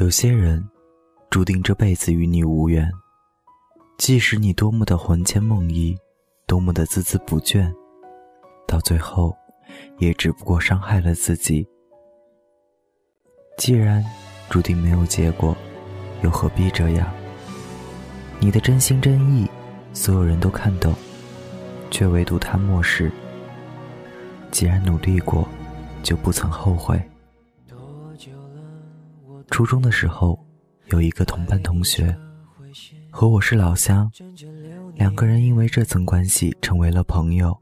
有些人，注定这辈子与你无缘。即使你多么的魂牵梦萦，多么的孜孜不倦，到最后，也只不过伤害了自己。既然注定没有结果，又何必这样？你的真心真意，所有人都看懂，却唯独他漠视。既然努力过，就不曾后悔。初中的时候，有一个同班同学，和我是老乡，两个人因为这层关系成为了朋友。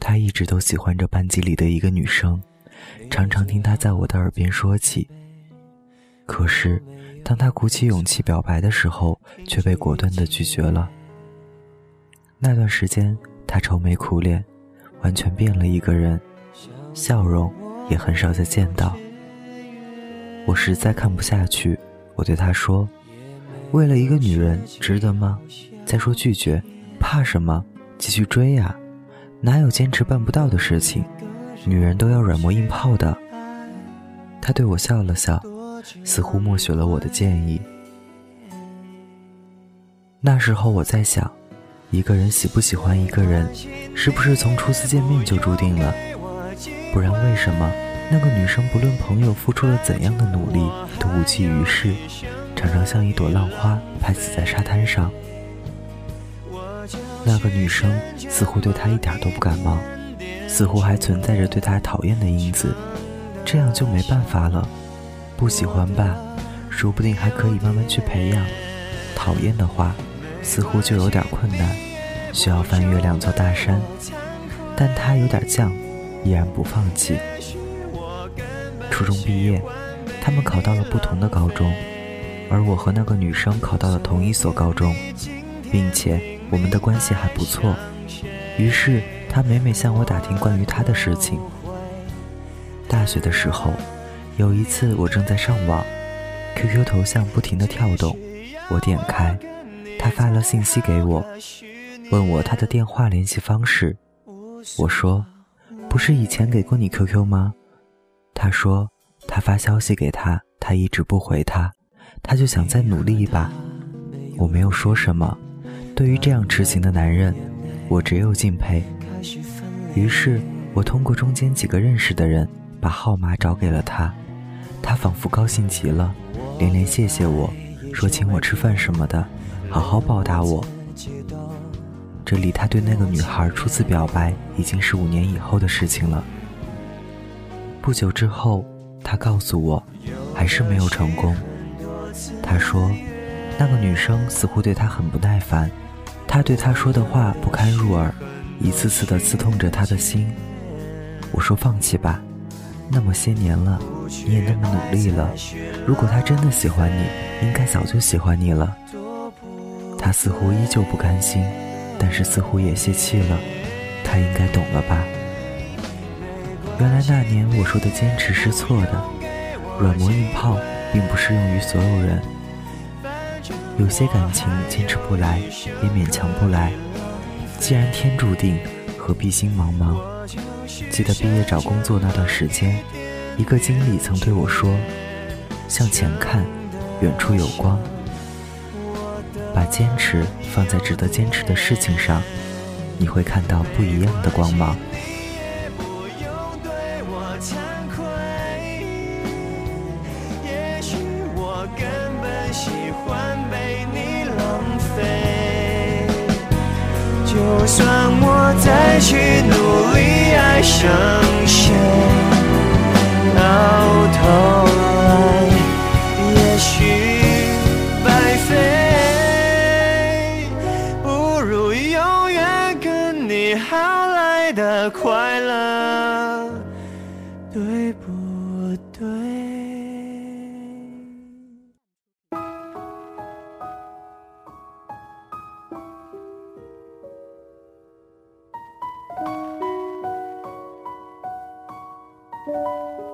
他一直都喜欢着班级里的一个女生，常常听她在我的耳边说起。可是，当他鼓起勇气表白的时候，却被果断的拒绝了。那段时间，他愁眉苦脸，完全变了一个人，笑容也很少再见到。我实在看不下去，我对他说：“为了一个女人，值得吗？再说拒绝，怕什么？继续追呀！哪有坚持办不到的事情？女人都要软磨硬泡的。”他对我笑了笑，似乎默许了我的建议。那时候我在想，一个人喜不喜欢一个人，是不是从初次见面就注定了？不然为什么？那个女生不论朋友付出了怎样的努力，都无济于事，常常像一朵浪花拍死在沙滩上。那个女生似乎对他一点都不感冒，似乎还存在着对他讨厌的因子。这样就没办法了。不喜欢吧，说不定还可以慢慢去培养；讨厌的话，似乎就有点困难，需要翻越两座大山。但他有点犟，依然不放弃。初中毕业，他们考到了不同的高中，而我和那个女生考到了同一所高中，并且我们的关系还不错。于是他每每向我打听关于他的事情。大学的时候，有一次我正在上网，QQ 头像不停的跳动，我点开，他发了信息给我，问我他的电话联系方式。我说：“不是以前给过你 QQ 吗？”他说，他发消息给他，他一直不回他，他就想再努力一把。我没有说什么，对于这样痴情的男人，我只有敬佩。于是，我通过中间几个认识的人，把号码找给了他。他仿佛高兴极了，连连谢谢我，说请我吃饭什么的，好好报答我。这离他对那个女孩初次表白，已经是五年以后的事情了。不久之后，他告诉我，还是没有成功。他说，那个女生似乎对他很不耐烦，他对她说的话不堪入耳，一次次的刺痛着他的心。我说放弃吧，那么些年了，你也那么努力了，如果他真的喜欢你，应该早就喜欢你了。他似乎依旧不甘心，但是似乎也泄气了。他应该懂了吧？原来那年我说的坚持是错的，软磨硬泡并不适用于所有人。有些感情坚持不来，也勉强不来。既然天注定，何必心茫茫？记得毕业找工作那段时间，一个经理曾对我说：“向前看，远处有光。把坚持放在值得坚持的事情上，你会看到不一样的光芒。”算我再去努力爱上谁，到头来也许白费，不如永远跟你耗来的快乐。Música